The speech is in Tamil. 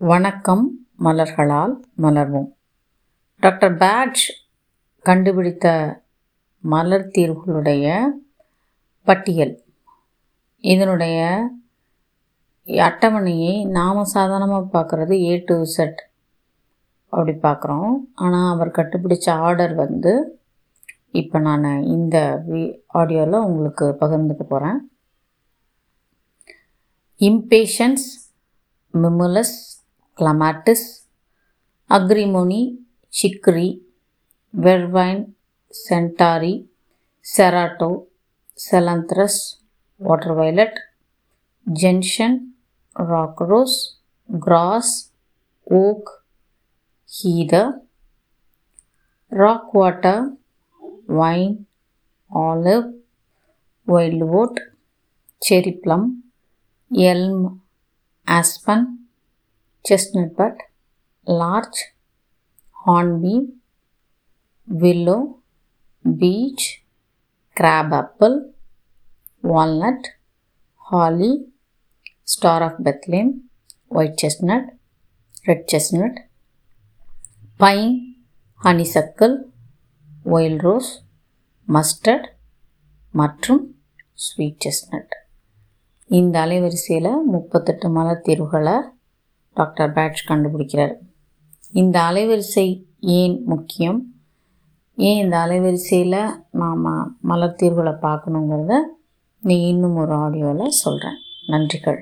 வணக்கம் மலர்களால் மலர்வோம். டாக்டர் பேட்ச் கண்டுபிடித்த மலர் தீர்வுகளுடைய பட்டியல். இதனுடைய அட்டவணையை நாம் சாதாரணமாக பார்க்குறது ஏ டு செட் அப்படி பார்க்குறோம். ஆனால் அவர் கண்டுபிடிச்ச ஆர்டர் வந்து இப்போ நான் இந்த ஆடியோவில் உங்களுக்கு பகிர்ந்துக்க போகிறேன் impatiens mimulus clematis agrimony chicory vervine centauri cerato celanthus water violet gentian rock rose grass oak heather rock water wine olive wildwood cherry plum elm, aspen, chestnut bud, larch, hornbeam, willow, beech, crabapple, walnut, holly, star of Bethlehem, white chestnut, red chestnut, pine, honeysuckle, wild rose, mustard மற்றும் ஸ்வீட் செஸ்னட் இந்த அலைவரிசையில் முப்பத்தெட்டு மலர் தீர்வுகளை டாக்டர் பேட்ச் கண்டுபிடிக்கிறார். இந்த அலைவரிசை ஏன் முக்கியம்? ஏன் இந்த அலைவரிசையில் நாம் மலர் தீர்வுகளை பார்க்கணுங்கிறத நீ இன்னும் ஒரு ஆடியோவில் சொல்கிறேன் நன்றிகள்.